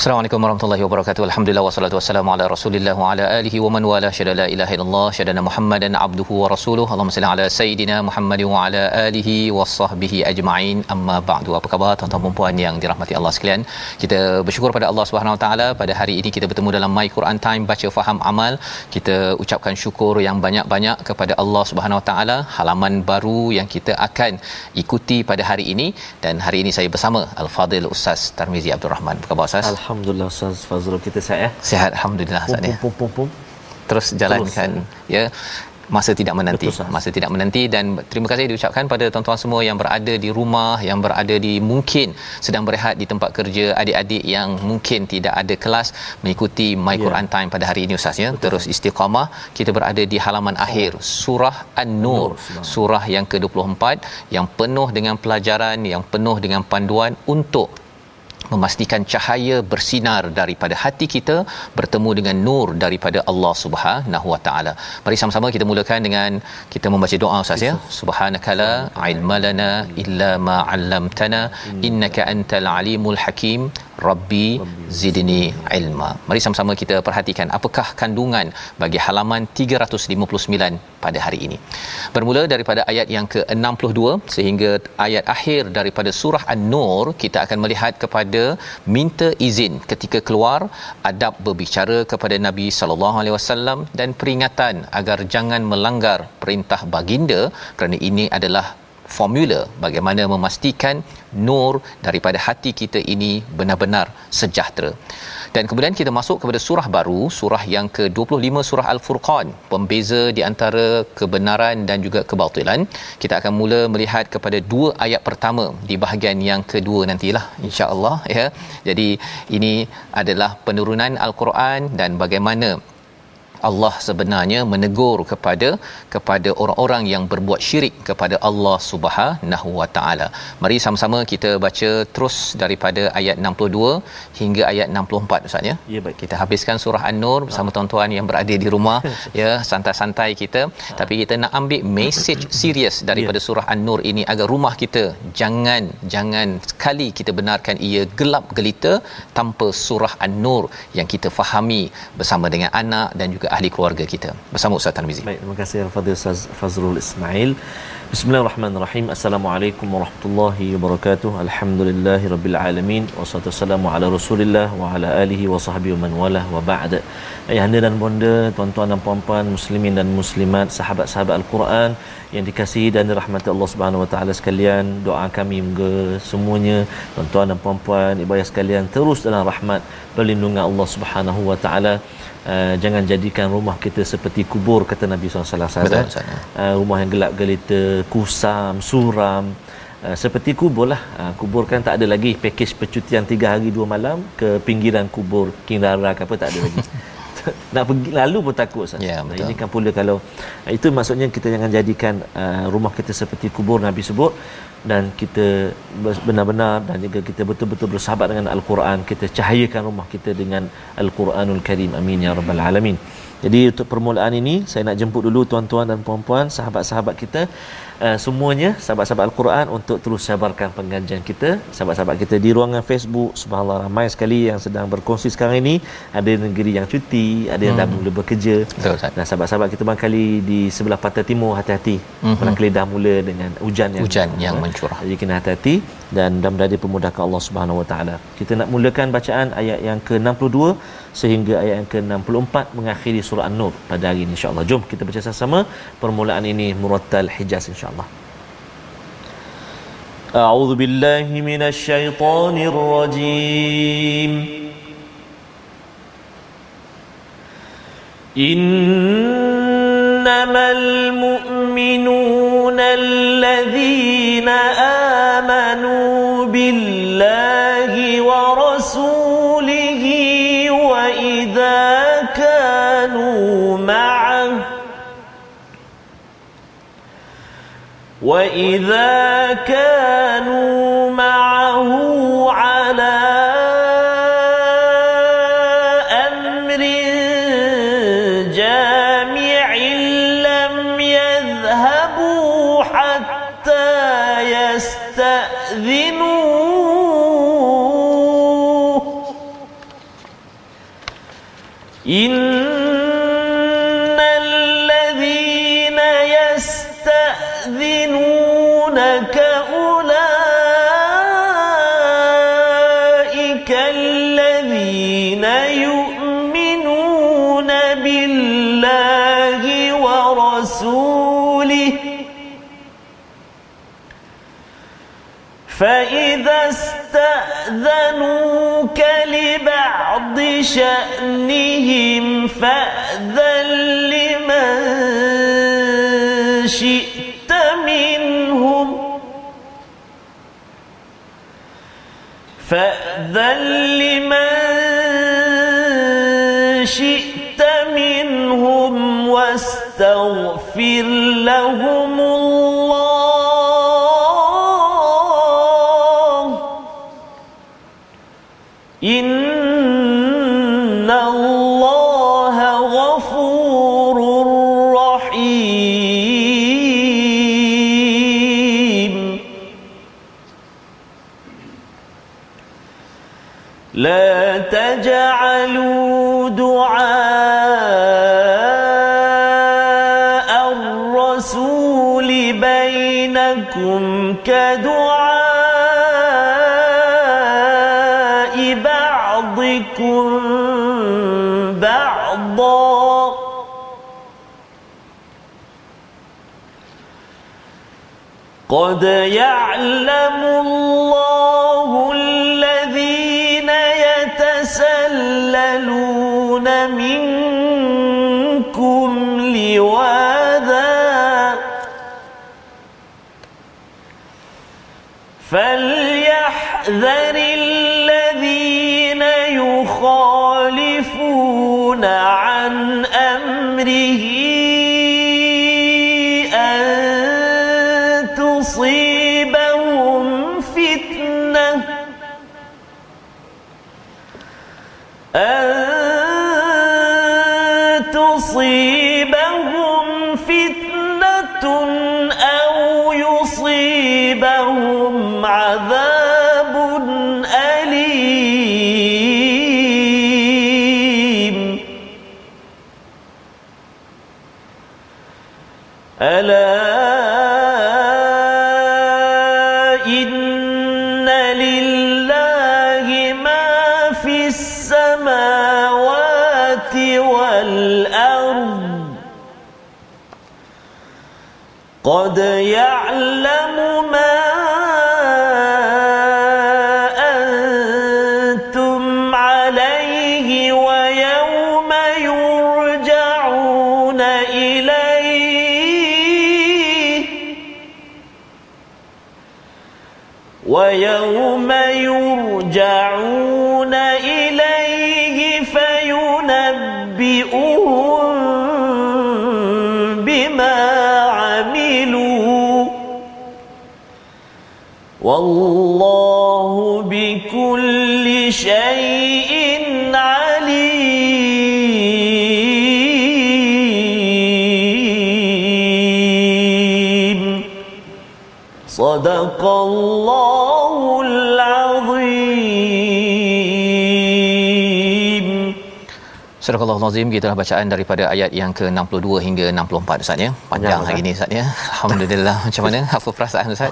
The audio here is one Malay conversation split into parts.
Assalamualaikum warahmatullahi wabarakatuh. Alhamdulillah wassalatu wassalamu ala Rasulillah wa ala alihi wa man wala syada la ilaha illallah syadana Muhammadan abduhu wa rasuluhu. Allahumma salli ala sayidina Muhammad wa ala alihi wa sahbihi ajma'in. Amma ba'du. Apa khabar tuan-tuan dan puan yang dirahmati Allah sekalian? Kita bersyukur pada Allah Subhanahu wa taala pada hari ini kita bertemu dalam My Quran Time baca faham amal. Kita ucapkan syukur yang banyak-banyak kepada Allah Subhanahu wa taala halaman baru yang kita akan ikuti pada hari ini dan hari ini saya bersama Al-Fadil Ustaz Tarmizi Abdul Rahman. Apa khabar Ustaz? Alhamdulillah Ustaz Fazrul kita sihat ya. Sihat alhamdulillah Ustaz ya. pum pum pum. Terus jalankan ya masa tidak menanti Betul, masa tidak menanti dan terima kasih diucapkan pada tuan-tuan semua yang berada di rumah yang berada di mungkin sedang berehat di tempat kerja adik-adik yang mungkin tidak ada kelas mengikuti my Ya. Quran time pada hari ini ustaz ya terus istiqamah kita berada di halaman akhir surah An-Nur, surah yang ke-24 yang penuh dengan pelajaran yang penuh dengan panduan untuk memastikan cahaya bersinar daripada hati kita bertemu dengan nur daripada Allah Subhanahu Wa Taala. Mari sama-sama kita mulakan dengan kita membaca doa Ustaz ya. Subhanakala ilmalana illa ma 'allamtana innaka antal alimul hakim. Rabbi zidni ilma. Mari sama-sama kita perhatikan apakah kandungan bagi halaman 359 pada hari ini. Bermula daripada ayat yang ke-62 sehingga ayat akhir daripada surah An-Nur kita akan melihat kepada minta izin ketika keluar, adab berbicara kepada Nabi sallallahu alaihi wasallam dan peringatan agar jangan melanggar perintah baginda kerana ini adalah formula bagaimana memastikan nur daripada hati kita ini benar-benar sejahtera. Dan kemudian kita masuk kepada surah baru, surah yang ke-25 surah Al-Furqan, pembeza di antara kebenaran dan juga kebatilan. Kita akan mula melihat kepada dua ayat pertama di bahagian yang kedua nantilah insya-Allah ya. Jadi ini adalah penurunan Al-Quran dan bagaimana Allah sebenarnya menegur kepada kepada orang-orang yang berbuat syirik kepada Allah Subhanahu Wa Taala. Mari sama-sama kita baca terus daripada ayat 62 hingga ayat 64 Ustaz ya. Ya baik. Kita habiskan surah An-Nur bersama tuan-tuan yang berada di rumah ya santai-santai kita tapi kita nak ambil message serius daripada surah An-Nur ini agar rumah kita jangan jangan sekali kita benarkan ia gelap gelita tanpa surah An-Nur yang kita fahami bersama dengan anak dan juga ahli keluarga kita. Bersama Ustaz Tarmizi. Baik, terima kasih Al-Fadhil Ustaz Fazrul Ismail. Bismillahirrahmanirrahim. Assalamualaikum warahmatullahi wabarakatuh. Alhamdulillahi rabbil alamin. Wassalatu wassalamu ala Rasulillah wa ala alihi wa sahbihi man walah wa ba'd. Ayahanda dan bonda, tuan-tuan dan puan-puan, muslimin dan muslimat, sahabat-sahabat Al-Quran yang dikasihi dan dirahmati Allah Subhanahu wa taala sekalian, doa kami moga semuanya tuan-tuan dan puan-puan, ibu ayah sekalian terus dalam rahmat perlindungan Allah Subhanahu wa taala. Uh, jangan jadikan rumah kita seperti kubur kata Nabi SAW Betul, uh, rumah yang gelap gelita kusam suram. Uh, seperti kubur lah. Uh, kubur kan tak ada lagi. Pakej percutian 3 hari 2 malam ke pinggiran kubur King Rara ke apa tak ada lagi nak pergi lalu pun takut Ustaz. Ya, betul. ini kan pula kalau uh, itu maksudnya kita jangan jadikan uh, rumah kita seperti kubur Nabi sebut dan kita benar-benar dan juga kita betul-betul bersahabat dengan Al-Quran kita cahayakan rumah kita dengan Al-Quranul Karim amin ya rabbal alamin jadi untuk permulaan ini saya nak jemput dulu tuan-tuan dan puan-puan sahabat-sahabat kita uh, semuanya sahabat-sahabat Al-Quran untuk terus sabarkan pengajian kita sahabat-sahabat kita di ruangan Facebook subhanallah ramai sekali yang sedang berkongsi sekarang ini ada negeri yang cuti ada yang dah mula bekerja Betul Ustaz. dan sahabat-sahabat kita barangkali di sebelah pantai timur hati-hati Mhm. barangkali dah mula dengan hujan yang Hujan yang mencurah. jadi kena hati-hati dan mudah-mudahan dipermudahkan Allah Subhanahu Wa Taala. Kita nak mulakan bacaan ayat yang ke-62 sehingga ayat yang ke-64 mengakhiri surah An-Nur pada hari ini insya-Allah. Jom kita baca sama-sama permulaan ini murattal Hijaz insya-Allah. أعوذ بالله من الشيطان الرجيم إنما المؤمنون الذين آمنوا بالله ورسوله وإذا كانوا معه وإذا كانوا معه استأذنوك لبعض شأنهم فأذن لمن شئت منهم فأذن لمن شئت منهم واستغفر لهم إن الله غفور رحيم. لا تجعلوا دعاء الرسول بينكم كدعاء قد يعلم صدق الله العظيم Surah Al-Azim kita bacaan daripada ayat yang ke-62 hingga 64 Ustaz ya. Panjang Panjang, hari Ustaz. ini Ustaz ya. Alhamdulillah. Macam mana hafal perasaan Ustaz?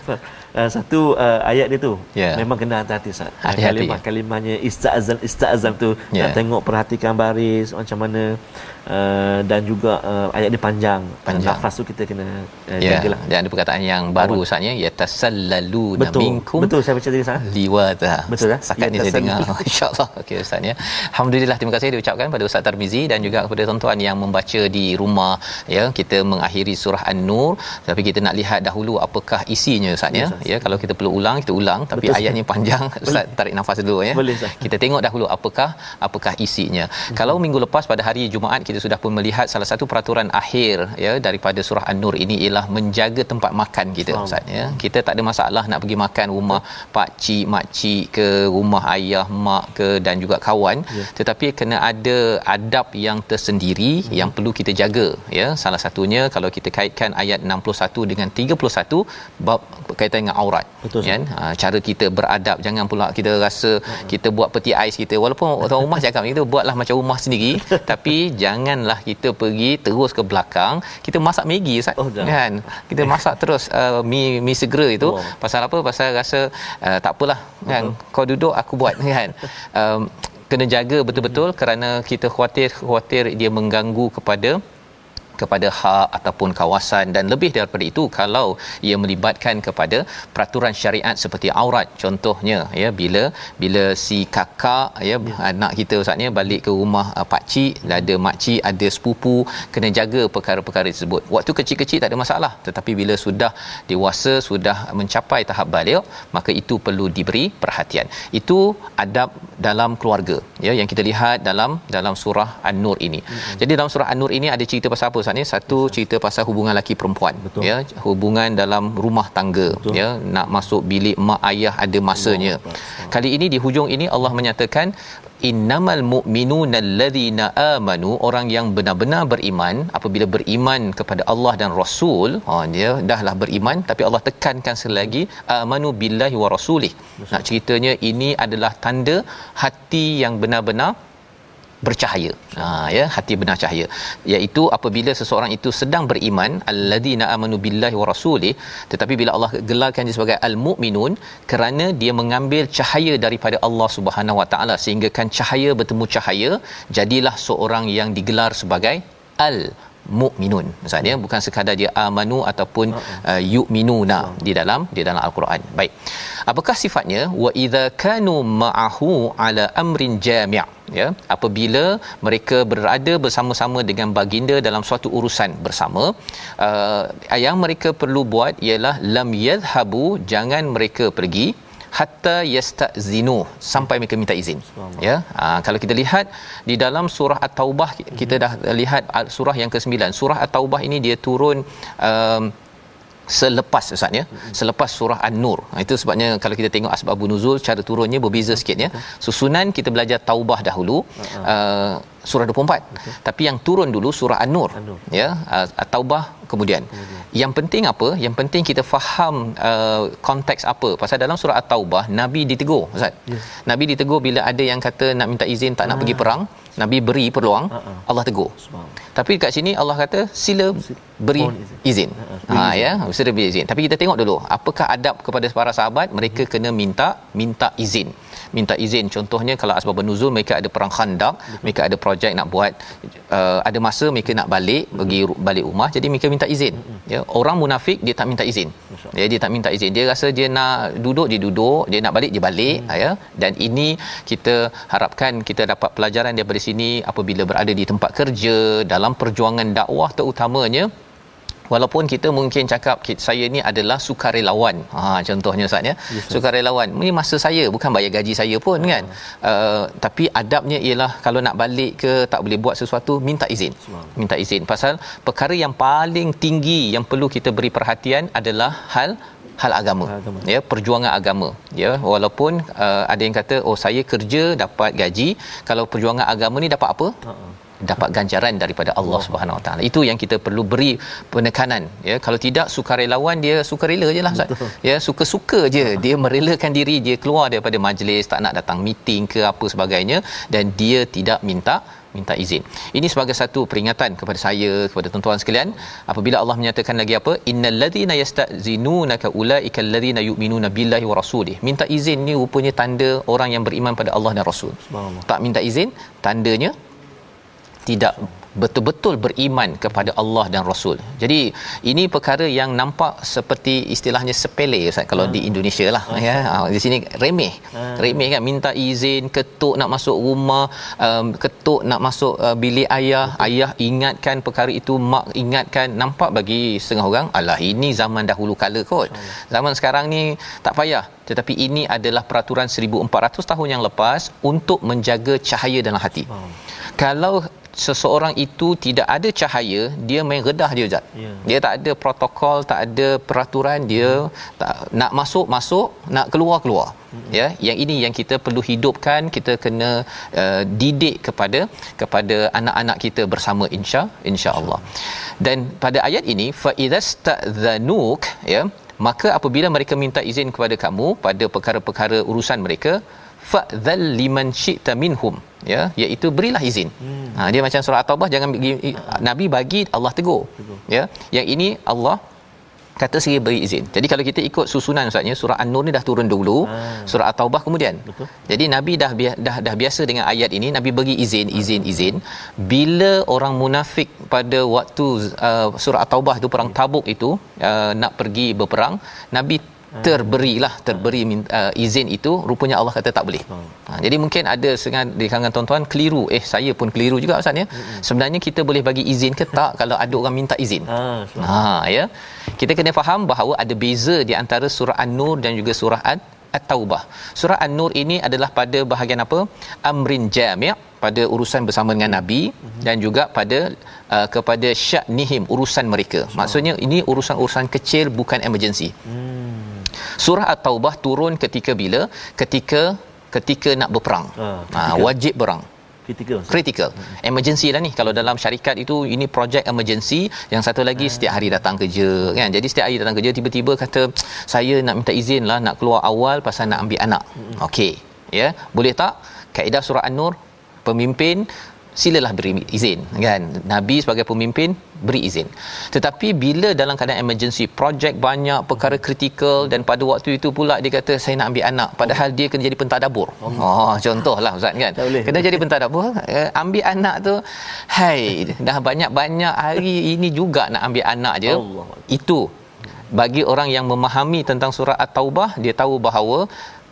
Uh, satu uh, ayat dia tu Ya. memang kena hati-hati Ustaz. Uh, Hati-hati. Kalimah kalimahnya istazan istazan tu Ya. nak tengok perhatikan baris macam mana uh, dan juga uh, ayat dia panjang. Panjang. Nafas tu kita kena uh, Ya, jagalah. dan ada perkataan yang baru Ustaz ya, yatasallalu Betul. minkum Betul saya baca tadi Ustaz. liwata. Betul, eh? Setakat ni saya dengar. Insya-Allah. Okey Ustaz ya. Alhamdulillah terima kasih diucapkan pada Ustaz Tarmizi dan juga kepada tuan-tuan yang membaca di rumah ya. Kita mengakhiri surah An-Nur tapi kita nak lihat dahulu apakah isinya Ustaz ya. Ya kalau kita perlu ulang kita ulang tapi Betul, ayatnya panjang Ustaz tarik nafas dulu ya. Boleh. Kita tengok dahulu apakah apakah isinya. Kalau minggu lepas pada hari Jumaat kita sudah pun melihat salah satu peraturan akhir ya daripada surah An-Nur ini ialah menjaga tempat makan kita Ustaz ya. Kita tak ada masalah nak pergi makan rumah pak cik, mak cik ke rumah ayah, mak ke dan juga kawan Ya. tetapi kena ada adab yang tersendiri Hmm. yang perlu kita jaga ya. Salah satunya kalau kita kaitkan ayat 61 dengan 31 bab berkaitan dengan aurat. Betul, kan ha, cara kita beradab jangan pula kita rasa kita buat peti ais kita. Walaupun orang rumah cakap kita buatlah macam rumah sendiri. Tapi janganlah kita pergi terus ke belakang. Kita masak Maggi Ustaz. Oh, kan? Kita masak terus uh, mi mi segera itu. Wow. pasal apa? Pasal rasa uh, tak apalah. Kan? Kau duduk aku buat. Kan? Um, kena jaga betul-betul kerana kita khawatir khawatir dia mengganggu kepada kepada hak ataupun kawasan dan lebih daripada itu kalau ia melibatkan kepada peraturan syariat seperti aurat contohnya ya bila bila si kakak ya, anak kita ustaznya balik ke rumah uh, pak cik ada mak cik ada sepupu kena jaga perkara-perkara tersebut. Waktu kecil-kecil tak ada masalah tetapi bila sudah dewasa sudah mencapai tahap balik maka itu perlu diberi perhatian. Itu adab dalam keluarga ya yang kita lihat dalam dalam surah an-nur ini. Mm-hmm. jadi dalam surah an-nur ini ada cerita pasal apa Ustaz ni satu cerita pasal hubungan lelaki perempuan. Betul. ya hubungan dalam rumah tangga. Betul. ya nak masuk bilik mak ayah ada masanya. Kali ini di hujung ini Allah menyatakan innamal mu'minuna allazina amanu orang yang benar-benar beriman apabila beriman kepada Allah dan Rasul ha dia dahlah beriman tapi Allah tekankan sekali lagi amanu billahi wa rasulih. Nak ceritanya ini adalah tanda hati yang benar-benar bercahaya. Ha ya, hati benar cahaya. Iaitu apabila seseorang itu sedang beriman, alladzina amanu billahi wa rasulih, tetapi bila Allah gelarkan dia sebagai al-mukminun kerana dia mengambil cahaya daripada Allah Subhanahu wa taala sehingga kan cahaya bertemu cahaya, jadilah seorang yang digelar sebagai al mukminun maksudnya bukan sekadar dia amanu ataupun uh, yu'minuna di dalam di dalam al-Quran. Baik. Apakah sifatnya wa idza kanu ma'ahu ala amrin jami' ya apabila mereka berada bersama-sama dengan baginda dalam suatu urusan bersama uh, yang mereka perlu buat ialah lam yadhhabu jangan mereka pergi hatta yastazinu sampai mereka minta izin. Ya ha, kalau kita lihat di dalam surah at-taubah kita dah lihat ah, surah yang ke-9 surah at-taubah ini dia turun um, selepas ustaz ya? Selepas surah an-nur. Ha, itu sebabnya kalau kita tengok asbabun nuzul cara turunnya berbeza sikit ya? susunan kita belajar taubah dahulu uh, surah 24 tapi yang turun dulu surah an-nur An-Nur. ya? Uh, taubah kemudian. yang penting apa? Yang penting kita faham uh, konteks apa? Pasal dalam surah at-taubah nabi ditegur ustaz. Ya. nabi ditegur bila ada yang kata nak minta izin tak nak pergi perang nabi beri peluang ah. Allah tegur tapi kat sini Allah kata sila beri izin. Ha, Ha ya, sila beri izin. Tapi kita tengok dulu apakah adab kepada para sahabat mereka kena minta minta izin. Minta izin contohnya kalau asbab nuzul mereka ada perang khandak, mereka ada projek nak buat uh, ada masa mereka nak balik pergi ru- balik rumah jadi mereka minta izin. Ya, orang munafik dia tak minta izin. Ya, dia tak minta izin. Dia rasa dia nak duduk dia duduk, dia nak balik dia balik ya. Dan ini kita harapkan kita dapat pelajaran daripada sini apabila berada di tempat kerja dalam perjuangan dakwah terutamanya walaupun kita mungkin cakap "Kit, saya ni adalah sukarelawan. Ha contohnya ustaz ya. Yes, sukarelawan. Ini masa saya bukan bayar gaji saya pun kan? Uh, tapi adabnya ialah kalau nak balik ke tak boleh buat sesuatu minta izin. Minta izin. Pasal perkara yang paling tinggi yang perlu kita beri perhatian adalah hal hal agama, agama. ya perjuangan agama. Ya walaupun uh, ada yang kata oh saya kerja dapat gaji. Kalau perjuangan agama ni dapat apa? Ha-ha. Dapat ganjaran daripada Allah Subhanahu Wa Taala. Itu yang kita perlu beri penekanan ya. Kalau tidak sukarelawan dia sukarela je lah Ustaz. Ya, suka-suka je. Dia merelakan diri dia keluar daripada majlis, tak nak datang meeting ke apa sebagainya dan dia tidak minta minta izin. Ini sebagai satu peringatan kepada saya kepada tuan-tuan sekalian. Apabila Allah menyatakan lagi apa? Innal ladzina yastazinunaka ulaika alladzina yu'minuna billahi wa rasulih. Minta izin ni rupanya tanda orang yang beriman pada Allah dan Rasul. Tak minta izin tandanya tidak betul-betul beriman kepada Allah dan Rasul. Jadi ini perkara yang nampak seperti istilahnya sepele Ustaz kalau ha. di Indonesia lah ha. ya. Ha, di sini remeh. Ha. Remeh kan minta izin ketuk nak masuk rumah, um, ketuk nak masuk uh, bilik ayah, Betul. ayah ingatkan perkara itu, mak ingatkan nampak bagi setengah orang alah ini zaman dahulu kala kot. Zaman sekarang ni tak payah tetapi ini adalah peraturan 1400 tahun yang lepas untuk menjaga cahaya dalam hati. Ha. Kalau seseorang itu tidak ada cahaya dia main redah dia Ustaz. Yeah. Dia tak ada protokol, tak ada peraturan dia mm. tak nak masuk masuk, nak keluar keluar. Mm. Ya, yang ini yang kita perlu hidupkan, kita kena uh, didik kepada kepada anak-anak kita bersama insya insya-Allah. Dan pada ayat ini fa idzastadzanuk ya, maka apabila mereka minta izin kepada kamu pada perkara-perkara urusan mereka fa'dhal liman syi'ta minhum ya iaitu berilah izin. Hmm. Ha dia macam surah at-taubah jangan bagi, nabi bagi Allah tegur. tegur. Ya. Yang ini Allah kata sendiri beri izin. Jadi kalau kita ikut susunan ustaznya surah An-Nur ni dah turun dulu, ha. surah At-Taubah kemudian. Betul. Jadi nabi dah dah dah biasa dengan ayat ini, nabi bagi izin, izin, izin. Bila orang munafik pada waktu uh, surah At-Taubah tu perang Tabuk itu uh, nak pergi berperang, nabi terberilah terberi uh, izin itu rupanya Allah kata tak boleh. Hmm. Ha, jadi mungkin ada setengah di kalangan tuan-tuan keliru. Eh saya pun keliru juga ustaz ya. Hmm. Sebenarnya kita boleh bagi izin ke tak kalau ada orang minta izin. Ha, ha ya. Kita kena faham bahawa ada beza di antara surah An-Nur dan juga surah At-Taubah. Surah An-Nur ini adalah pada bahagian apa? Amrin jami' pada urusan bersama dengan nabi hmm. dan juga pada uh, kepada sya'nihim urusan mereka. Maksudnya ini urusan-urusan kecil bukan emergency. Hmm. Surah At-Taubah turun ketika bila? Ketika ketika nak berperang. Ha, ha wajib berang. Kritikal. Kritikal. Hmm. Emergency lah ni. Kalau dalam syarikat itu ini projek emergency, yang satu lagi hmm. setiap hari datang kerja kan. Jadi setiap hari datang kerja tiba-tiba kata saya nak minta izin lah nak keluar awal pasal nak ambil anak. Hmm. Okey. Ya, boleh tak? Kaedah surah An-Nur pemimpin silalah beri izin kan? Nabi sebagai pemimpin beri izin. Tetapi bila dalam keadaan emergency projek banyak perkara kritikal dan pada waktu itu pula dia kata saya nak ambil anak. Padahal dia kena jadi pentadabur. Oh, oh contohlah ustaz kan? Kena jadi pentadabur eh, ambil anak tu. Hai dah banyak-banyak hari ini juga nak ambil anak je. Allah. itu bagi orang yang memahami tentang surah at-taubah dia tahu bahawa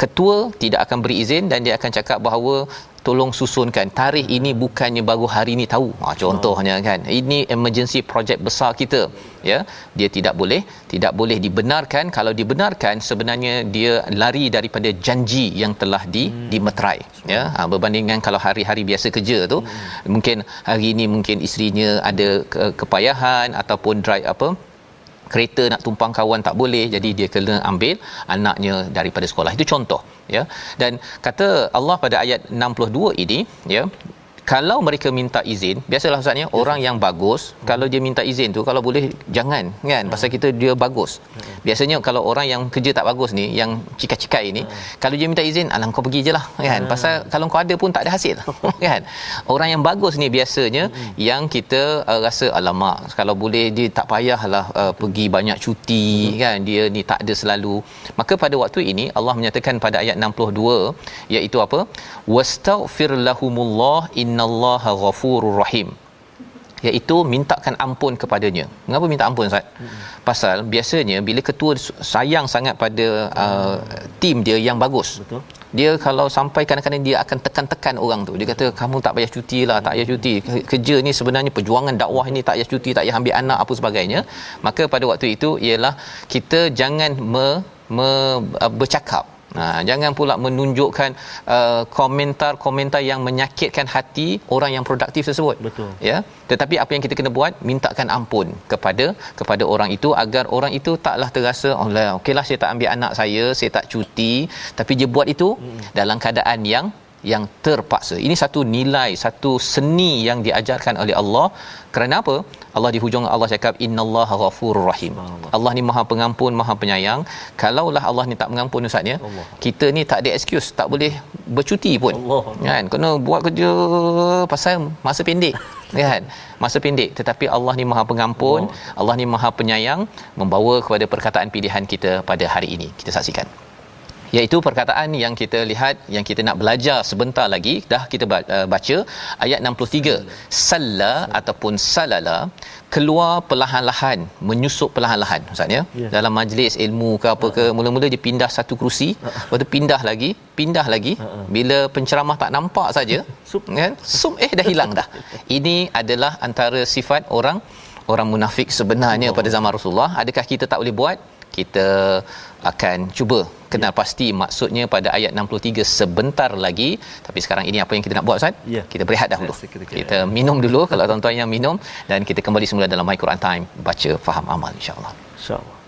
ketua tidak akan beri izin dan dia akan cakap bahawa tolong susunkan. Tarikh ini bukannya baru hari ini tahu. Ha, contohnya kan. Ini emergency project besar kita. Ya dia tidak boleh tidak boleh dibenarkan. Kalau dibenarkan sebenarnya dia lari daripada janji yang telah di hmm. dimeterai. Ya ha, berbandingkan kalau hari-hari biasa kerja tu. Hmm. mungkin hari ini mungkin isterinya ada ke- kepayahan ataupun drive apa kereta nak tumpang kawan tak boleh jadi dia kena ambil anaknya daripada sekolah. Itu contoh ya. Dan kata Allah pada ayat 62 ini ya kalau mereka minta izin biasalah ustaznya yes. orang yang bagus hmm. kalau dia minta izin tu kalau boleh jangan kan pasal kita dia bagus hmm. biasanya kalau orang yang kerja tak bagus ni yang cikai-cikai ni hmm. kalau dia minta izin alah kau pergi je lah kan hmm. pasal kalau kau ada pun tak ada hasil kan orang yang bagus ni biasanya hmm. yang kita uh, rasa alamak kalau boleh dia tak payahlah uh, pergi banyak cuti hmm. kan dia ni tak ada selalu maka pada waktu ini Allah menyatakan pada ayat 62 iaitu apa wastaghfir lahumullah innallaha ghafurur rahim iaitu mintakan ampun kepadanya. Mengapa minta ampun Ustaz? Hmm. Pasal biasanya bila ketua sayang sangat pada uh, tim dia yang bagus. Betul. Dia kalau sampai kadang-kadang dia akan tekan-tekan orang tu. Dia kata kamu tak payah cuti lah, tak payah cuti. Kerja ni sebenarnya perjuangan dakwah ini tak payah cuti, tak payah ambil anak apa sebagainya. Maka pada waktu itu ialah kita jangan me, me, bercakap Ha, jangan pula menunjukkan uh, komentar-komentar yang menyakitkan hati orang yang produktif tersebut. Betul. Ya. Tetapi apa yang kita kena buat, mintakan ampun kepada kepada orang itu agar orang itu taklah terasa, oh lah, okeylah saya tak ambil anak saya, saya tak cuti, tapi dia buat itu hmm. dalam keadaan yang yang terpaksa. Ini satu nilai satu seni yang diajarkan oleh Allah. Kerana apa? Allah di hujung Allah cakap innallaha ghafurur rahim. Allah ni maha pengampun maha penyayang. Kalaulah Allah ni tak mengampun ustaz ya kita ni tak ada excuse tak boleh bercuti pun. Allah. kan? Kena buat kerja pasal masa pendek kan? Masa pendek. Tetapi Allah ni maha pengampun Allah, Allah ni maha penyayang membawa kepada perkataan pilihan kita pada hari ini. Kita saksikan iaitu perkataan yang kita lihat yang kita nak belajar sebentar lagi dah kita uh, baca ayat 63 salla ataupun salala keluar perlahan-lahan menyusup perlahan-lahan ustaz ya? Ya. dalam majlis ilmu ke apa ke mula-mula dia pindah satu kerusi lepas tu pindah lagi pindah lagi. Bila penceramah tak nampak saja Sup. kan? Sup eh dah hilang dah. Ini adalah antara sifat orang orang munafik sebenarnya pada zaman Rasulullah. Adakah kita tak boleh buat? Kita akan cuba kenal pasti maksudnya pada ayat 63 sebentar lagi tapi sekarang ini apa yang kita nak buat Ustaz? Ya. Kita berehat dahulu. Yes, kita- Kita minum dulu kalau tuan-tuan yang minum dan kita kembali semula dalam My Quran Time baca faham amal insya-Allah. InsyaAllah.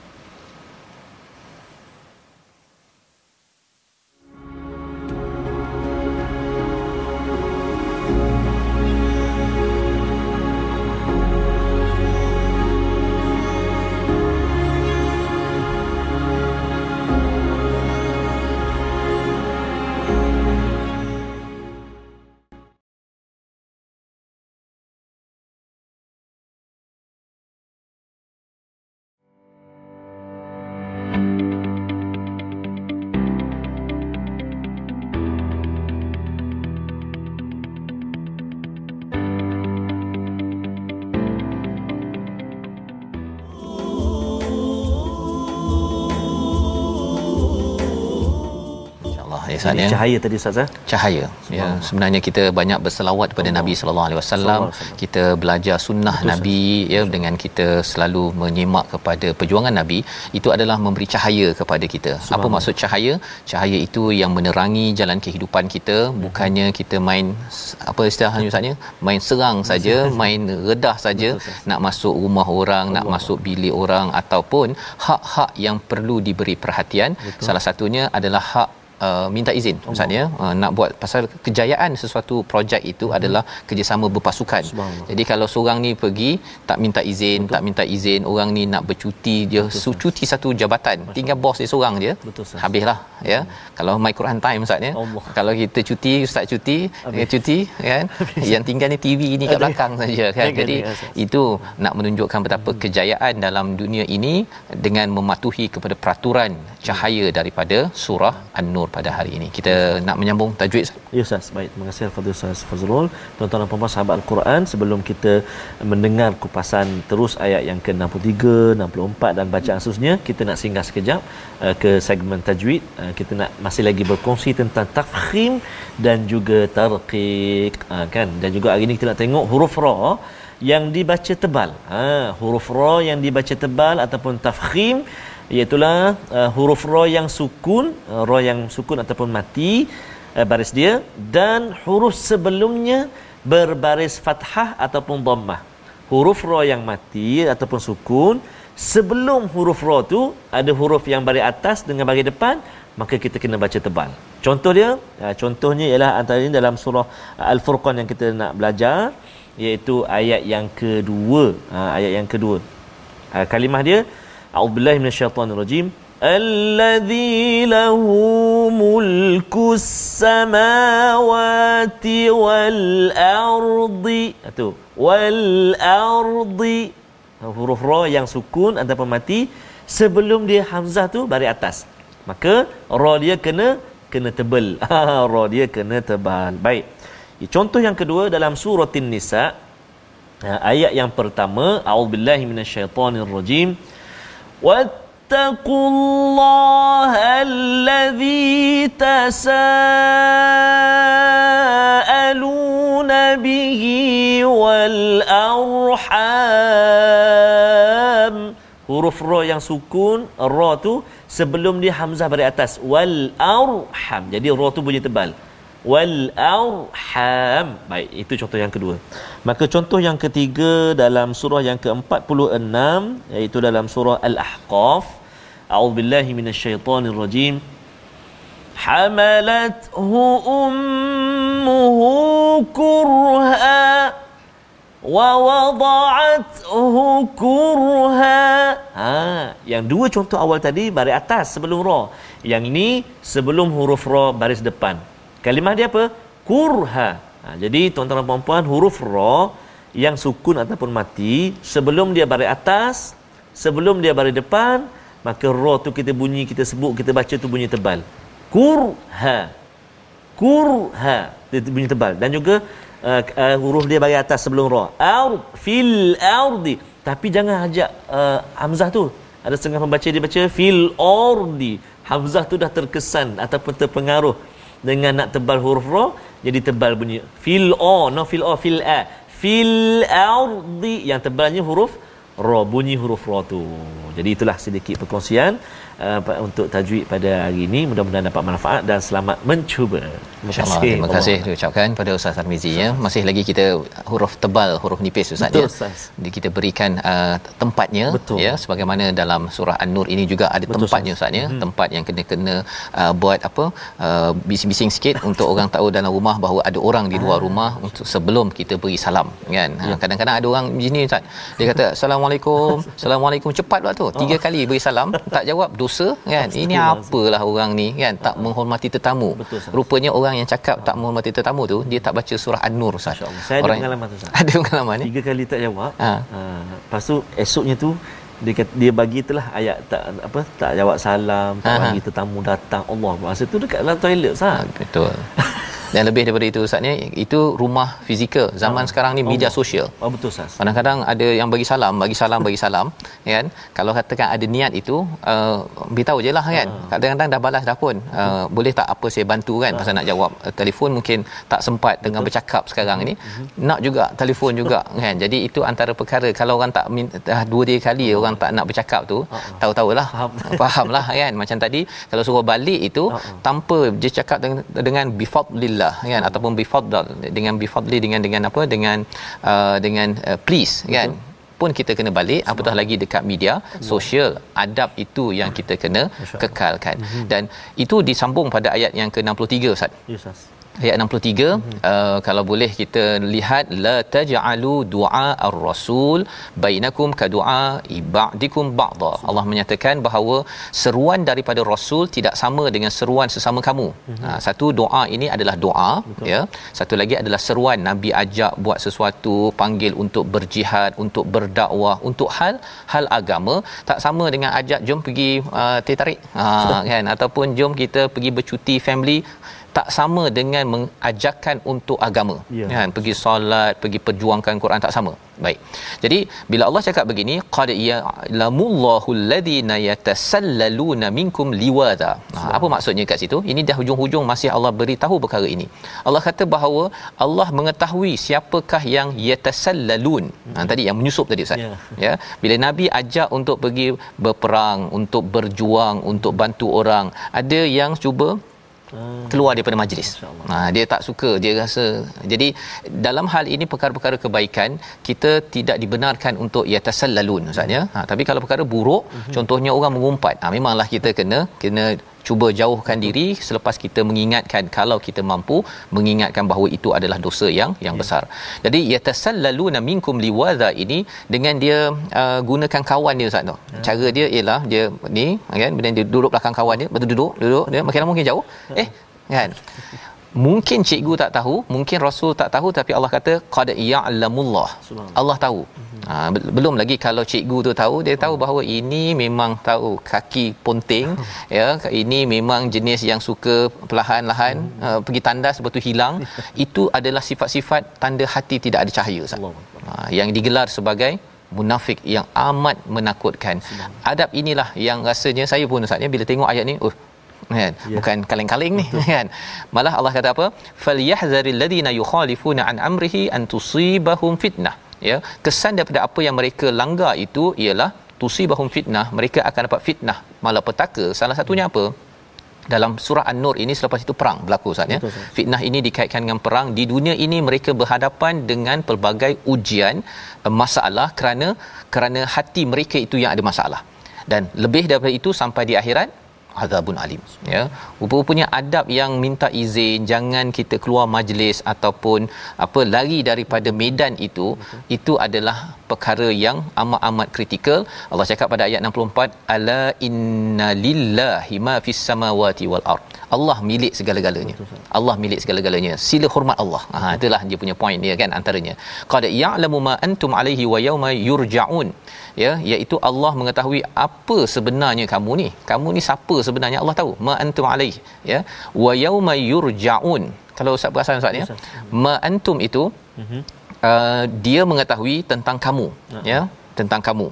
Ustaz ya. cahaya tadi Ustaz eh? cahaya ya. Sebenarnya kita banyak berselawat kepada Nabi sallallahu alaihi wasallam. Kita belajar sunnah Nabi ya dengan kita selalu menyimak kepada perjuangan Nabi itu adalah memberi cahaya kepada kita. Apa maksud cahaya? Cahaya itu yang menerangi jalan kehidupan kita bukannya kita main apa istilahnya ustaznya main serang saja main redah saja. Nak masuk rumah orang nak masuk bilik orang ataupun hak-hak yang perlu diberi perhatian. Salah satunya adalah hak uh, minta izin ustaz ya uh, nak buat pasal kejayaan sesuatu projek itu hmm. adalah kerjasama berpasukan. Jadi kalau seorang ni pergi tak minta izin, Betul. tak minta izin, orang ni nak bercuti dia su- cuti satu jabatan, tinggal bos dia seorang je. Betul. Habislah ya. Kalau my Quran time ustaz ya. Allah. Kalau kita cuti, ustaz cuti, dia cuti kan. Yang tinggal ni TV ni kat belakang saja kan. Jadi itu nak menunjukkan betapa kejayaan dalam dunia ini dengan mematuhi kepada peraturan cahaya daripada surah An-Nur pada hari ini. Kita nak menyambung tajwid. Ya Ustaz, baik. Terima kasih Al-Fadhil Ustaz Fazrul. Tuan-tuan dan puan-puan sahabat Al-Quran, sebelum kita mendengar kupasan terus ayat yang ke-63, 64 dan bacaan seterusnya, kita nak singgah sekejap uh, ke segmen tajwid. Uh, kita nak masih lagi berkongsi tentang tafkhim dan juga tarqiq, uh, kan? Dan juga hari ini kita nak tengok huruf ra yang dibaca tebal. Ha, huruf ra yang dibaca tebal ataupun tafkhim iaitulah uh, huruf ra yang sukun, uh, ra yang sukun ataupun mati uh, baris dia dan huruf sebelumnya berbaris fathah ataupun dhammah. Huruf ra yang mati ataupun sukun sebelum huruf ra tu ada huruf yang baris atas dengan baris depan maka kita kena baca tebal. Contoh dia, uh, contohnya ialah antara ini dalam surah uh, Al-Furqan yang kita nak belajar iaitu ayat yang kedua, uh, ayat yang kedua. Uh, kalimah dia A'udzubillahi minasyaitonirrajim. Alladzi lahu mulkus samawati wal ardi. Itu. Wal ardi. Huruf ra yang sukun ataupun mati sebelum dia hamzah tu baris atas. Maka ra dia kena kena tebal. ra dia kena tebal. Baik. Contoh yang kedua dalam surah An-Nisa Ha, ayat yang pertama a'udzubillahi minasyaitonirrajim wattaqullaha allazi tasaaluna bihi wal arham huruf ra yang sukun ra tu sebelum dia hamzah baris atas. Wal arham jadi ra tu bunyi tebal wal arham baik itu contoh yang kedua maka contoh yang ketiga dalam surah yang ke-46 iaitu dalam surah al-ahqaf a'udzubillahi minasyaitonirrajim حملته أمه ummuhu kurha wa wada'athu kurha ha yang dua contoh awal tadi baris atas sebelum ra yang ini sebelum huruf ra baris depan kalimah dia apa? Kurha. Ha, jadi tuan-tuan dan puan-puan huruf ra yang sukun ataupun mati sebelum dia baris atas sebelum dia baris depan maka ra tu kita bunyi kita sebut kita baca tu bunyi tebal. Kurha. Kurha. Dia bunyi tebal. Dan juga uh, uh, huruf dia bagi atas sebelum ra. Ard fil ardi tapi jangan ajak uh, hamzah tu. Ada setengah pembaca dia baca fil ardi hamzah tu dah terkesan ataupun terpengaruh dengan nak tebal huruf ra jadi tebal bunyi. Fil o no fil o fil a fil ardi yang tebalnya huruf ra bunyi huruf ra tu jadi itulah sedikit perkongsian uh, untuk tajwid pada hari ini mudah-mudahan dapat manfaat dan selamat mencuba Masya-Allah. Terima kasih diucapkan pada Ustaz Tarmizi ya. Masih lagi kita huruf tebal, huruf nipis Ustaz Betul, ya. Ustaz. Jadi kita berikan uh, tempatnya Betul. ya sebagaimana dalam surah An-Nur ini juga ada Betul, tempatnya Ustaz ya. Tempat yang kena-kena uh, buat apa? Uh, bising-bising sikit untuk orang tahu dalam rumah bahawa ada orang di luar rumah untuk sebelum kita beri salam kan. Ha, kadang-kadang ada orang begini Ustaz. Dia kata assalamualaikum. Assalamualaikum cepat pula tu. Tiga kali beri salam tak jawab dosa kan. Ini apalah orang ni kan tak menghormati tetamu. Betul. Rupanya orang yang cakap tak menghormati tetamu tu dia tak baca surah An-Nur Ustaz. Saya ada Orang- pengalaman tu, Ustaz. Ada pengalaman ni. tiga kali tak jawab Ha. ha. lepas tu esoknya tu dia kata, dia bagi itulah ayat tak apa tak jawab salam tak Aha. bagi tetamu datang Allah masa tu dekat dalam toilet sah Betul. Dan lebih daripada itu Ustaz ni itu rumah fizikal. Zaman sekarang ni media sosial. oh betul sah Kadang-kadang ada yang bagi salam, bagi salam, bagi salam, kan? Kalau katakan ada niat itu, uh, beritahu je lah kan. Kadang-kadang dah balas dah pun. Uh, boleh tak apa saya bantu kan pasal nak jawab uh, telefon mungkin tak sempat dengan bercakap sekarang ini. Nak juga telefon juga kan. Jadi itu antara perkara kalau orang tak dah dua tiga kali orang tak nak bercakap tu, tahu-tahulah. Faham. Fahamlah kan. Macam tadi kalau suruh balik itu tanpa dia cakap dengan, dengan bifadlillah kan? Ataupun bifadl dengan bifadli dengan dengan apa? Dengan uh, dengan uh, please kan? Pun kita kena balik apatah lagi dekat media sosial adab itu yang kita kena kekalkan. Dan itu disambung pada ayat yang ke-63 Ustaz. Sah ayat 63 uh, kalau boleh kita lihat la taj'alu du'a ar-rasul bainakum ka du'a ibadikum ba'dha. Allah menyatakan bahawa seruan daripada rasul tidak sama dengan seruan sesama kamu. Ha, satu doa ini adalah doa ya. Satu lagi adalah seruan. Nabi ajak buat sesuatu panggil untuk berjihad untuk berdakwah untuk hal hal agama tak sama dengan ajak jom pergi uh, teh tarik. Ha, kan? Ataupun jom kita pergi bercuti family tak sama dengan mengajarkan untuk agama. Ya. kan pergi solat pergi perjuangkan Quran tak sama. Baik. Jadi bila Allah cakap begini qad ya'lamullahu alladhina yatasallaluna minkum liwada ha, apa maksudnya kat situ? Ini dah hujung-hujung masih Allah beritahu perkara ini. Allah kata bahawa Allah mengetahui siapakah yang yatasallalun. Ha, tadi yang menyusup tadi ustaz. Ya. ya. Bila nabi ajak untuk pergi berperang untuk berjuang untuk bantu orang ada yang cuba keluar daripada majlis. Ha dia tak suka, dia rasa. Jadi dalam hal ini perkara-perkara kebaikan kita tidak dibenarkan untuk yatasallalun ustaz ya. Ha tapi kalau perkara buruk contohnya orang mengumpat. Ha memanglah kita kena kena cuba jauhkan diri selepas kita mengingatkan kalau kita mampu mengingatkan bahawa itu adalah dosa yang yang besar. Jadi yatasallaluna minkum liwadha ini dengan dia uh, gunakan kawan dia ustaz tu. Cara dia ialah dia ni kan bila dia duduk belakang kawan dia, betul duduk, duduk dia makin lama makin jauh. Eh kan mungkin cikgu tak tahu mungkin rasul tak tahu tapi Allah kata qad ya'lamullah. Allah tahu. Ha, be- belum lagi kalau cikgu tu tahu dia tahu bahawa ini memang tahu kaki ponting ya ini memang jenis yang suka perlahan-lahan uh, pergi tandas tu hilang. Itu adalah sifat-sifat tanda hati tidak ada cahaya Ustaz. Ha, yang digelar sebagai munafik yang amat menakutkan. Adab inilah yang rasanya saya pun Ustaz ya bila tengok ayat ni oh kan Ya. bukan kaleng-kaleng ni kan malah Allah kata apa falyahzaril ladina yukhalifuna an amrihi an tusibahum fitnah ya kesan daripada apa yang mereka langgar itu ialah tusibahum fitnah mereka akan dapat fitnah malapetaka salah satunya apa dalam surah An-Nur ini selepas itu perang berlaku Ustaz ya. Betul. Fitnah ini dikaitkan dengan perang. Di dunia ini mereka berhadapan dengan pelbagai ujian eh, masalah kerana kerana hati mereka itu yang ada masalah. Dan lebih daripada itu sampai di akhirat azabun alim. Ya. Rupa-rupanya adab yang minta izin jangan kita keluar majlis ataupun apa lari daripada medan itu itu adalah perkara yang amat-amat kritikal. Allah cakap pada ayat 64 ala inna lillahi ma fis samawati wal ard Allah milik segala-galanya. Allah milik segala-galanya. Sila hormat Allah. Ha itulah dia punya point dia kan antaranya. Qad ya'lamu ma antum alaihi wa yauma yurja'un. Ya iaitu Allah mengetahui apa sebenarnya kamu ni. Kamu ni siapa sebenarnya? Allah tahu. Ma antum alaihi ya wa yauma yurja'un. Kalau ustaz perasan ustaz ya. Ma antum itu uh, dia mengetahui tentang kamu. Ya tentang kamu.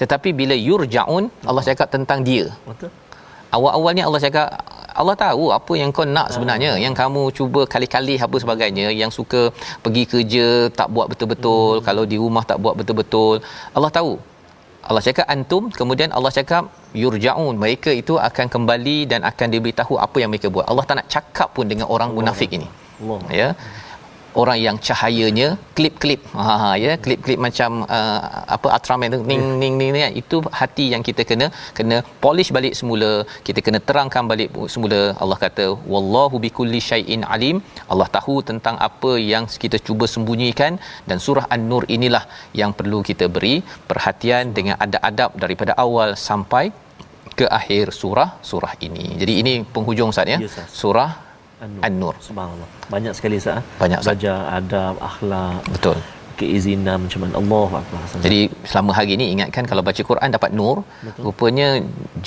Tetapi bila yurja'un Allah cakap tentang dia. Betul. Awal-awalnya Allah cakap Allah tahu apa yang kau nak sebenarnya yang kamu cuba kali-kali apa sebagainya yang suka pergi kerja tak buat betul-betul hmm. kalau di rumah tak buat betul-betul. Allah tahu. Allah cakap antum kemudian Allah cakap yurjaun. Mereka itu akan kembali dan akan diberitahu apa yang mereka buat. Allah tak nak cakap pun dengan orang munafik ini. Allah. ya orang yang cahayanya klip-klip. Ha ha ya klip-klip macam uh, apa Ultraman tu ning ning ning ni itu hati yang kita kena kena polish balik semula kita kena terangkan balik semula. Allah kata wallahu bikulli syai'in alim. Allah tahu tentang apa yang kita cuba sembunyikan dan surah an-nur inilah yang perlu kita beri perhatian dengan adab-adab daripada awal sampai ke akhir surah surah ini. Jadi ini penghujung ya. Ya, Ustaz. surah An-Nur. An-Nur Subhanallah. Banyak sekali sah. Banyak, Ustaz. belajar adab, akhlak, betul keizinan macam mana Allah Akbar. Jadi selama hari ni ingatkan kalau baca Quran dapat nur, Betul. rupanya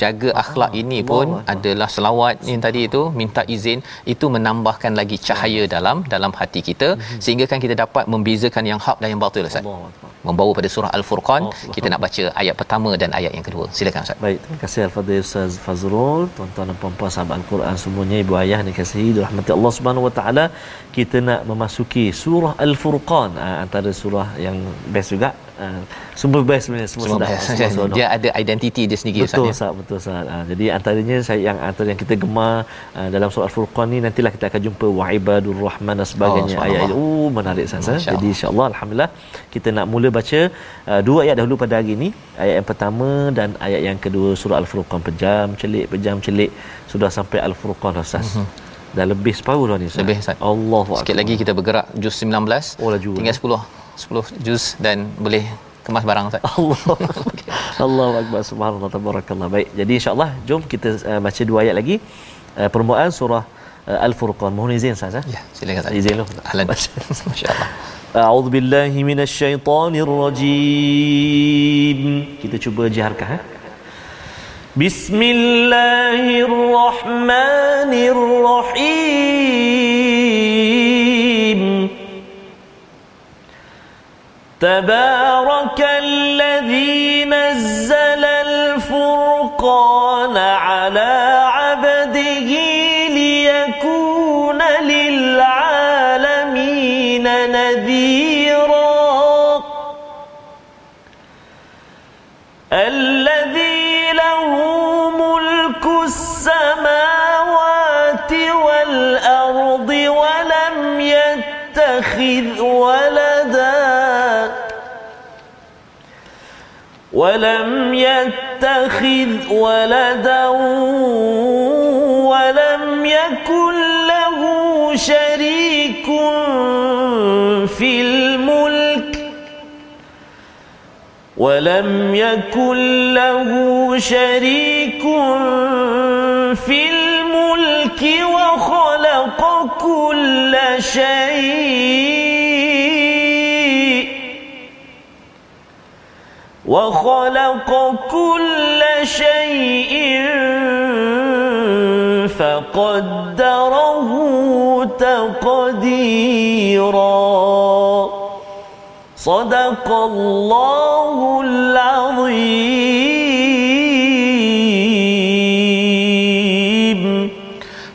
jaga akhlak ini pun Allah adalah selawat ni tadi itu minta izin itu menambahkan lagi cahaya dalam dalam hati kita sehingga kan kita dapat membezakan yang hak dan yang batil Ustaz. Membawa pada surah Al-Furqan, Allah kita nak baca ayat pertama dan ayat yang kedua. Silakan Ustaz. Baik, terima kasih Al-Fadhil Ustaz Fazrul, tuan-tuan dan puan-puan sahabat Al-Quran semuanya, ibu ayah yang dikasihi dirahmati Allah Subhanahu Wa Taala. Kita nak memasuki surah Al-Furqan, ah, antara surah yang best juga. Ah, semua best sebenarnya, semua, Semua sedap. best. Semua. Dia ada identiti dia sendiri. Betul ya. Ustaz, betul Ustaz. Ha, jadi antaranya saya yang antara yang kita gemar uh, dalam surah Al-Furqan ni nantilah kita akan jumpa wa ibadur rahman dan sebagainya Oh, ayat subhanallah. oh menarik Ustaz. Masya Jadi insya-Allah alhamdulillah kita nak mula baca uh, dua ayat dahulu pada hari ini. Ayat yang pertama dan ayat yang kedua surah Al-Furqan pejam celik pejam celik sudah sampai Al-Furqan Ustaz. Dah lebih separuh dah ni Ustaz. Lebih Ustaz. Allah Sikit Allah. lagi kita bergerak juz 19. Oh laju. Tinggal eh. 10. 10 juz dan boleh kemas barang Ustaz. Allah. okay. akbar subhanallah tabarakallah. Baik. Jadi insyaallah jom kita uh, baca dua ayat lagi. Uh, permulaan surah uh, Al-Furqan. Mohon izin Ustaz. Ya, silakan Ustaz. Izin lu. Ahlan. Masyaallah. أعوذ بالله من الشيطان الرجيم كده شو بقى ها بسم الله الرحمن الرحيم. تبارك ولم يتخذ ولدا ولم يكن له شريك في الملك ولم يكن له شريك في الملك وخلق كل شيء وخلق كل شيء فقدره تقديرا صدق الله العظيم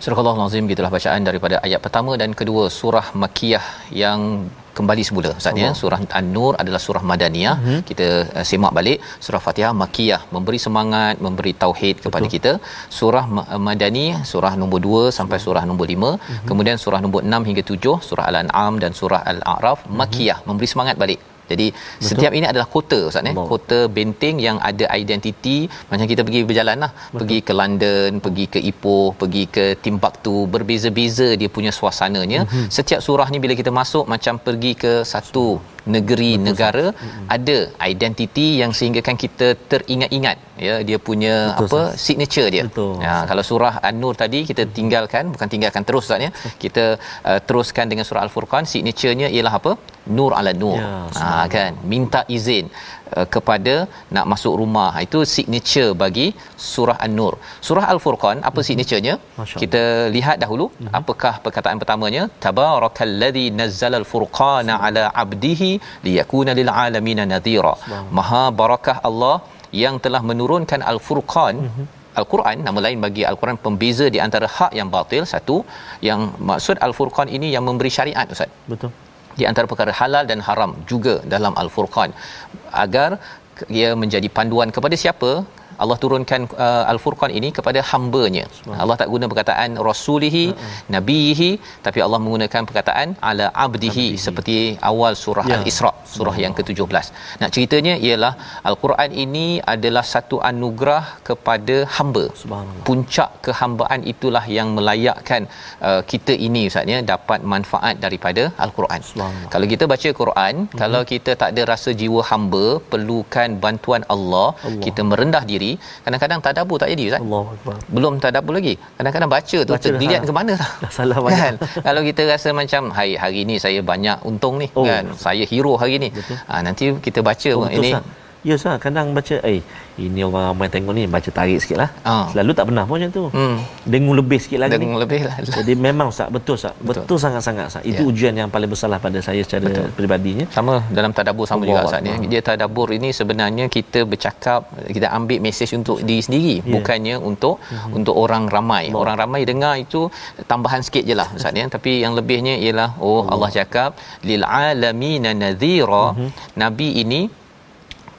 Surah Al-Azim gitulah bacaan daripada ayat pertama dan kedua surah Makkiyah yang kembali semula. Ustaz ya. Surah An-Nur adalah surah Madaniyah. Mm-hmm. kita uh, semak balik. Surah Fatihah Makkiyah. Memberi semangat memberi tauhid kepada kita. Surah Ma- Madani surah nombor 2 sampai surah nombor 5 mm-hmm. kemudian surah nombor 6 hingga 7 surah Al-An'am dan surah Al-A'raf mm-hmm. Makkiyah. Memberi semangat balik Jadi Betul. setiap ini adalah kota Ustaz ya. Kota benteng yang ada identiti macam kita pergi berjalan lah. Betul. Pergi ke London, pergi ke Ipoh, pergi ke Timbuktu, berbeza-beza dia punya suasananya. Mm-hmm. Setiap surah ni bila kita masuk macam pergi ke satu negeri Betul, negara mm-hmm. ada identiti yang sehinggakan kita teringat-ingat ya dia punya Betul, apa sah. signature dia. Betul, ya kalau surah An-Nur tadi kita tinggalkan bukan tinggalkan terus Ustaz ya. Kita uh, teruskan dengan surah Al-Furqan signaturenya ialah apa? Nur ala nur. Ya, ha kan minta izin kepada nak masuk rumah. Itu signature bagi surah An-Nur. Surah Al-Furqan apa mm-hmm. signaturenya? Kita lihat dahulu mm-hmm. apakah perkataan pertamanya? Tabarakalladzi nazzalal furqana ala 'abdihi liyakuna lil alamin nadhira. Maha barakah Allah yang telah menurunkan Al-Furqan mm-hmm. Al-Quran nama lain bagi Al-Quran pembeza di antara hak yang batil satu yang maksud Al-Furqan ini yang memberi syariat ustaz betul di antara perkara halal dan haram juga dalam Al-Furqan. Agar ia menjadi panduan kepada siapa Allah turunkan uh, al-Furqan ini kepada hamba-Nya. Allah tak guna perkataan rasulihi, uh-uh. nabihi tapi Allah menggunakan perkataan ala abdihi, abdihi. seperti awal surah ya. Al-Isra, surah yang ke-17. Nak ceritanya ialah al-Quran ini adalah satu anugerah kepada hamba. Puncak kehambaan itulah yang melayakkan uh, kita ini Ustaz ya dapat manfaat daripada al-Quran. Kalau kita baca Quran, uh-huh. kalau kita tak ada rasa jiwa hamba, perlukan bantuan Allah, Allah. kita merendah diri sendiri kadang-kadang tadabbur tak jadi ustaz. Allahuakbar belum tadabbur lagi. Kadang-kadang baca tu tergeliat ke mana dah salah banyak. Kan? Kalau kita rasa macam hari hari ni saya banyak untung ni oh. kan? Saya hero hari ni. Ha, nanti kita baca oh, ini sah. Ya sah, kadang baca eh ini orang ramai tengok ni baca tarik sikit lah. Ha. Selalu tak pernah pun macam tu. Hmm. Dengung lebih sikit lagi. Dengung lebih lah. Jadi memang sah, betul sah. Betul. betul sangat-sangat sah. Itu ya. ujian yang paling besar lah pada saya secara betul. peribadinya. Sama dalam tadabur sama Allah juga Ustaz. Ya. Dia tadabur ini sebenarnya kita bercakap, kita ambil mesej untuk diri sendiri. Ya. Bukannya untuk hmm. untuk orang ramai. Allah. Orang ramai dengar itu tambahan sikit je lah Ustaz. Ya. Tapi yang lebihnya ialah, oh Allah, Allah cakap, lil alamina nadhira. Hmm. Nabi ini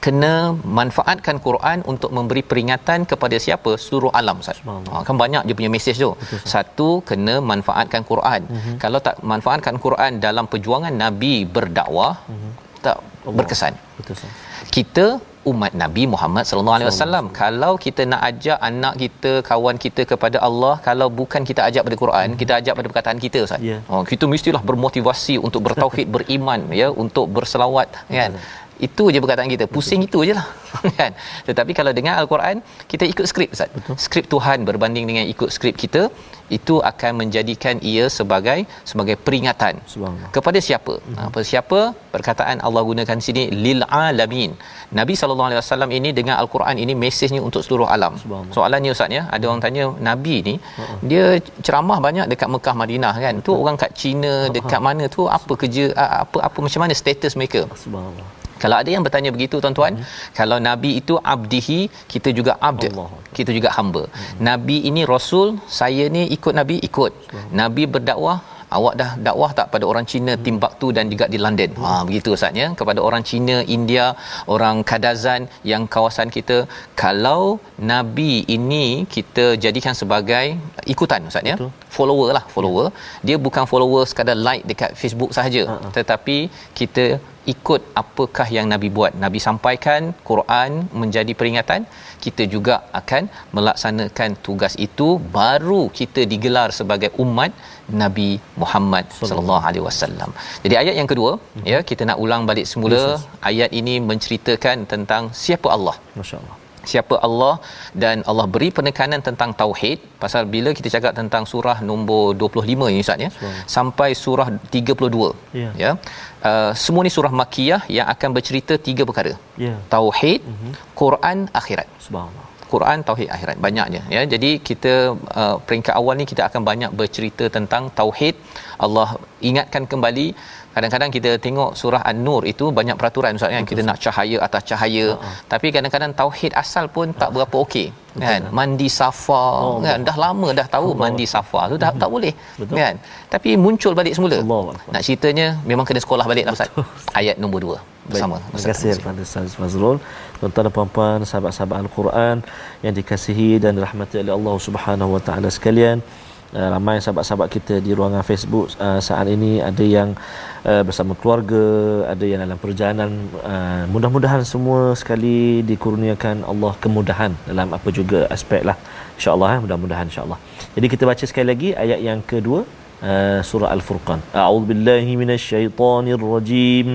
kena manfaatkan Quran untuk memberi peringatan kepada siapa seluruh alam Ustaz. Ha, kan banyak dia punya mesej tu. Betul, Satu kena manfaatkan Quran. Uh-huh. Kalau tak manfaatkan Quran dalam perjuangan Nabi berdakwah uh-huh. tak Allah. berkesan. Betul Ustaz. Kita umat Nabi Muhammad sallallahu alaihi wasallam kalau kita nak ajak anak kita kawan kita kepada Allah kalau bukan kita ajak pada Quran hmm. kita ajak pada perkataan kita ustaz yeah. oh kita mestilah bermotivasi untuk bertauhid beriman ya untuk berselawat kan itu je perkataan kita. Pusing Betul. itu je lah. Kan? Tetapi kalau dengan al-Quran kita ikut skrip ustaz. Betul. skrip Tuhan berbanding dengan ikut skrip kita itu akan menjadikan ia sebagai sebagai peringatan kepada siapa? Hmm. apa siapa? Perkataan Allah gunakan sini lil alamin. Nabi sallallahu alaihi wasallam ini dengan al-Quran ini mesejnya untuk seluruh alam. Soalannya ustaz ya ada orang tanya nabi ni uh-huh. dia ceramah banyak dekat Mekah Madinah kan? Tu orang kat China dekat mana tu apa kerja apa apa macam mana status mereka? Subhanallah kalau ada yang bertanya begitu tuan-tuan, hmm. kalau nabi itu abdihi, kita juga abd. Allah. Kita juga hamba. Hmm. Nabi ini rasul, saya ni ikut nabi, ikut. Hmm. Nabi berdakwah, awak dah dakwah tak pada orang Cina hmm. Timbuktu dan juga di London. Hmm. Ha begitu ustaz ya. Kepada orang Cina, India, orang Kadazan yang kawasan kita, kalau nabi ini kita jadikan sebagai ikutan ustaz ya. Follower lah, follower. Ya. Dia bukan follower sekadar like dekat Facebook sahaja, uh-huh. tetapi kita ikut apakah yang nabi buat nabi sampaikan Quran menjadi peringatan kita juga akan melaksanakan tugas itu baru kita digelar sebagai umat Nabi Muhammad sallallahu alaihi wasallam. Jadi ayat yang kedua mm-hmm. ya kita nak ulang balik semula yes, ayat ini menceritakan tentang siapa Allah. Masya-Allah siapa Allah dan Allah beri penekanan tentang tauhid. Pasal bila kita cakap tentang surah nombor 25 ini ustaz ya? Sampai surah 32 yeah. ya. uh, semua ni surah makkiyah yang akan bercerita tiga perkara. Yeah. tauhid uh-huh. Quran akhirat. Subhanallah. Quran tauhid akhirat. Banyaknya ya? Jadi kita uh, peringkat awal ni kita akan banyak bercerita tentang tauhid. Allah ingatkan kembali kadang-kadang kita tengok surah an-nur itu banyak peraturan ustaz kan? Kita nak cahaya atas cahaya. Uh-huh. tapi kadang-kadang tauhid asal pun tak berapa okey kan? Mandi safa oh, kan? dah lama dah tahu Allah. mandi safa tu dah tak boleh Betul. kan? Tapi muncul balik semula. Allah. nak ceritanya memang kena sekolah balik lah ustaz. Ayat nombor 2 bersama. Baik. terima kasih kepada Ustaz Fazrul. Tuan-tuan dan puan-puan sahabat-sahabat al-Quran yang dikasihi dan dirahmati oleh Allah Subhanahu wa taala sekalian uh, ramai sahabat-sahabat kita di ruangan Facebook uh, saat ini ada yang uh, bersama keluarga ada yang dalam perjalanan uh, mudah-mudahan semua sekali dikurniakan Allah kemudahan dalam apa juga aspek lah insyaallah eh, mudah-mudahan insyaallah jadi kita baca sekali lagi ayat yang kedua uh, surah al-furqan a'udzubillahi minasyaitonirrajim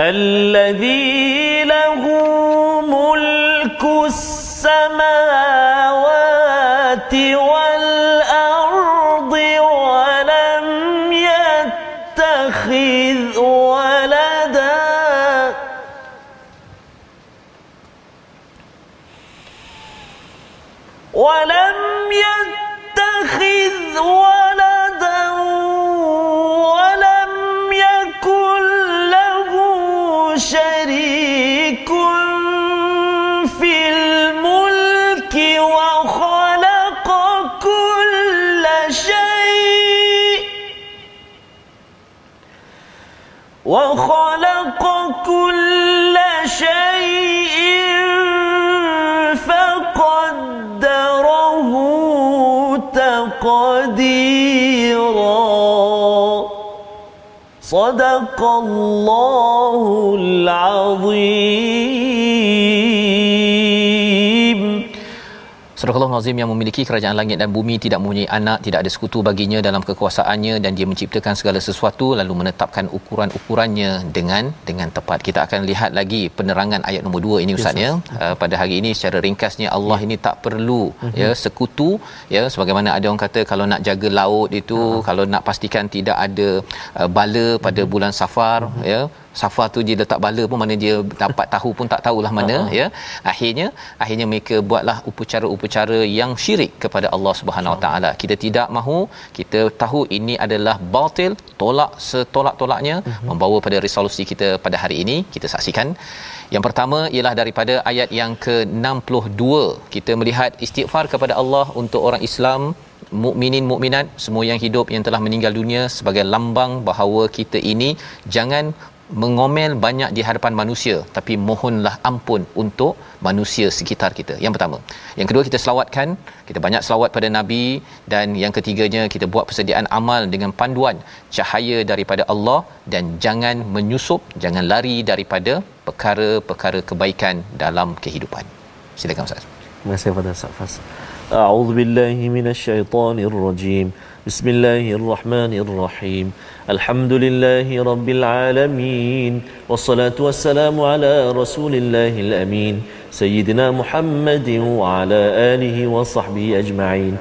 الذي له ملك السماوات السَّمَاءِ تقديرا صدق الله العظيم Surah Nazim yang memiliki kerajaan langit dan bumi tidak mempunyai anak, tidak ada sekutu baginya dalam kekuasaannya dan dia menciptakan segala sesuatu lalu menetapkan ukuran-ukurannya dengan dengan tepat. Kita akan lihat lagi penerangan ayat nombor 2 ini ustaz ya. Uh, pada hari ini secara ringkasnya Allah ini tak perlu Mhm. ya sekutu ya sebagaimana ada orang kata kalau nak jaga laut itu Ah. kalau nak pastikan tidak ada uh, bala pada Mhm. bulan Safar ya Safar tu dia letak bala pun mana dia dapat tahu pun tak tahulah mana Ah. ya. Akhirnya akhirnya mereka buatlah upacara-upacara yang syirik kepada Allah Subhanahu Wa Taala. Kita tidak mahu kita tahu ini adalah batil tolak setolak-tolaknya Mhm. membawa pada resolusi kita pada hari ini. Kita saksikan. Yang pertama ialah daripada ayat yang ke-62. Kita melihat istighfar kepada Allah untuk orang Islam mukminin mukminat semua yang hidup yang telah meninggal dunia sebagai lambang bahawa kita ini jangan mengomel banyak di hadapan manusia tapi mohonlah ampun untuk manusia sekitar kita. Yang pertama. Yang kedua kita selawatkan, kita banyak selawat pada nabi dan yang ketiganya kita buat persediaan amal dengan panduan cahaya daripada Allah dan jangan menyusup, jangan lari daripada perkara-perkara kebaikan dalam kehidupan. Silakan Ustaz. Terima kasih kepada Ustaz Fas. A'udzu billahi minasyaitonir rajim. Bismillahirrahmanirrahim. Alhamdulillahi rabbil alamin. Wassalatu wassalamu ala rasulillahil amin. Sayyidina Muhammadin wa ala alihi wa sahbihi ajma'in.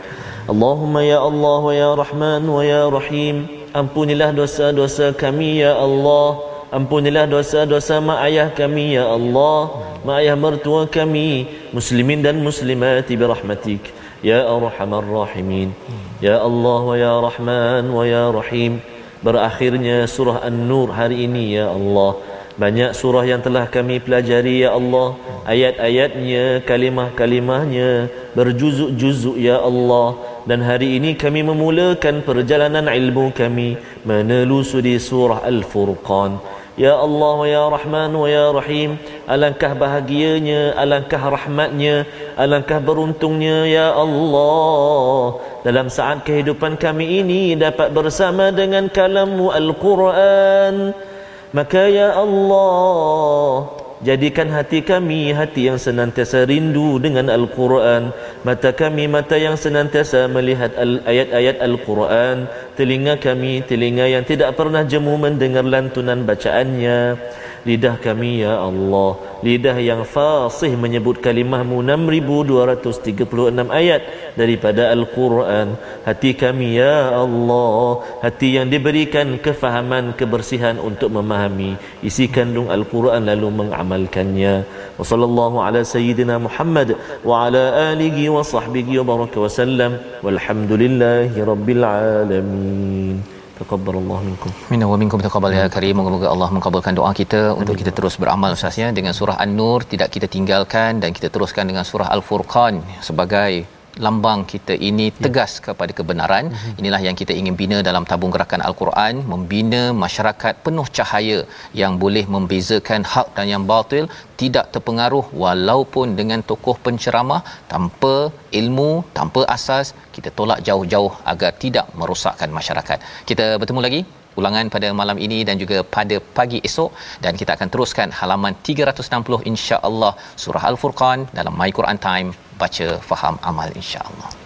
Allahumma ya Allah wa ya Rahman wa ya Rahim. Ampunilah dosa-dosa kami ya Allah. Ampunilah dosa-dosa mak ayah kami ya Allah Mak ayah mertua kami Muslimin dan muslimat birahmatik Rahimin. Ya Allah wa Ya Rahman wa Ya Rahim. Berakhirnya surah An-Nur hari ini ya Allah. Banyak surah yang telah kami pelajari ya Allah. Ayat-ayatnya, kalimah-kalimahnya Berjuzuk-juzuk ya Allah. Dan hari ini kami memulakan perjalanan ilmu kami Menelusuri surah Al-Furqan Ya Allah ya Rahman ya Rahim Alangkah bahagianya Alangkah rahmatnya Alangkah beruntungnya Ya Allah. Dalam saat kehidupan kami ini Dapat bersama dengan kalammu Al-Quran. Maka ya Allah Jadikan hati kami hati yang senantiasa rindu dengan Al-Quran. Mata kami mata yang senantiasa melihat ayat-ayat Al-Quran. Telinga kami telinga yang tidak pernah jemu mendengar lantunan bacaannya Lidah kami ya Allah. Lidah yang fasih menyebut kalimahmu 6236 ayat daripada Al-Quran. Hati kami ya Allah. Hati yang diberikan kefahaman kebersihan untuk memahami. Isi kandung Al-Quran lalu mengamalkannya. Wa sallallahu ala sayyidina Muhammad wa ala alihi wa sahbihi wa baraka wa sallam. Walhamdulillahi rabbil alamin Taqabbalallahu minkum Minna wa minkum taqabbal ya karim. Moga-moga Allah mengabulkan doa kita untuk kita terus beramal Ustaz ya dengan surah An-Nur tidak kita tinggalkan dan kita teruskan dengan surah Al-Furqan sebagai lambang kita ini tegas kepada kebenaran. Inilah yang kita ingin bina dalam tabung gerakan al-Quran membina masyarakat penuh cahaya yang boleh membezakan hak dan yang batil tidak terpengaruh walaupun dengan tokoh penceramah tanpa ilmu tanpa asas kita tolak jauh-jauh agar tidak merosakkan masyarakat. Kita bertemu lagi ulangan pada malam ini dan juga pada pagi esok dan kita akan teruskan halaman 360 insya-Allah surah al-furqan dalam my Quran time baca faham amal insya-Allah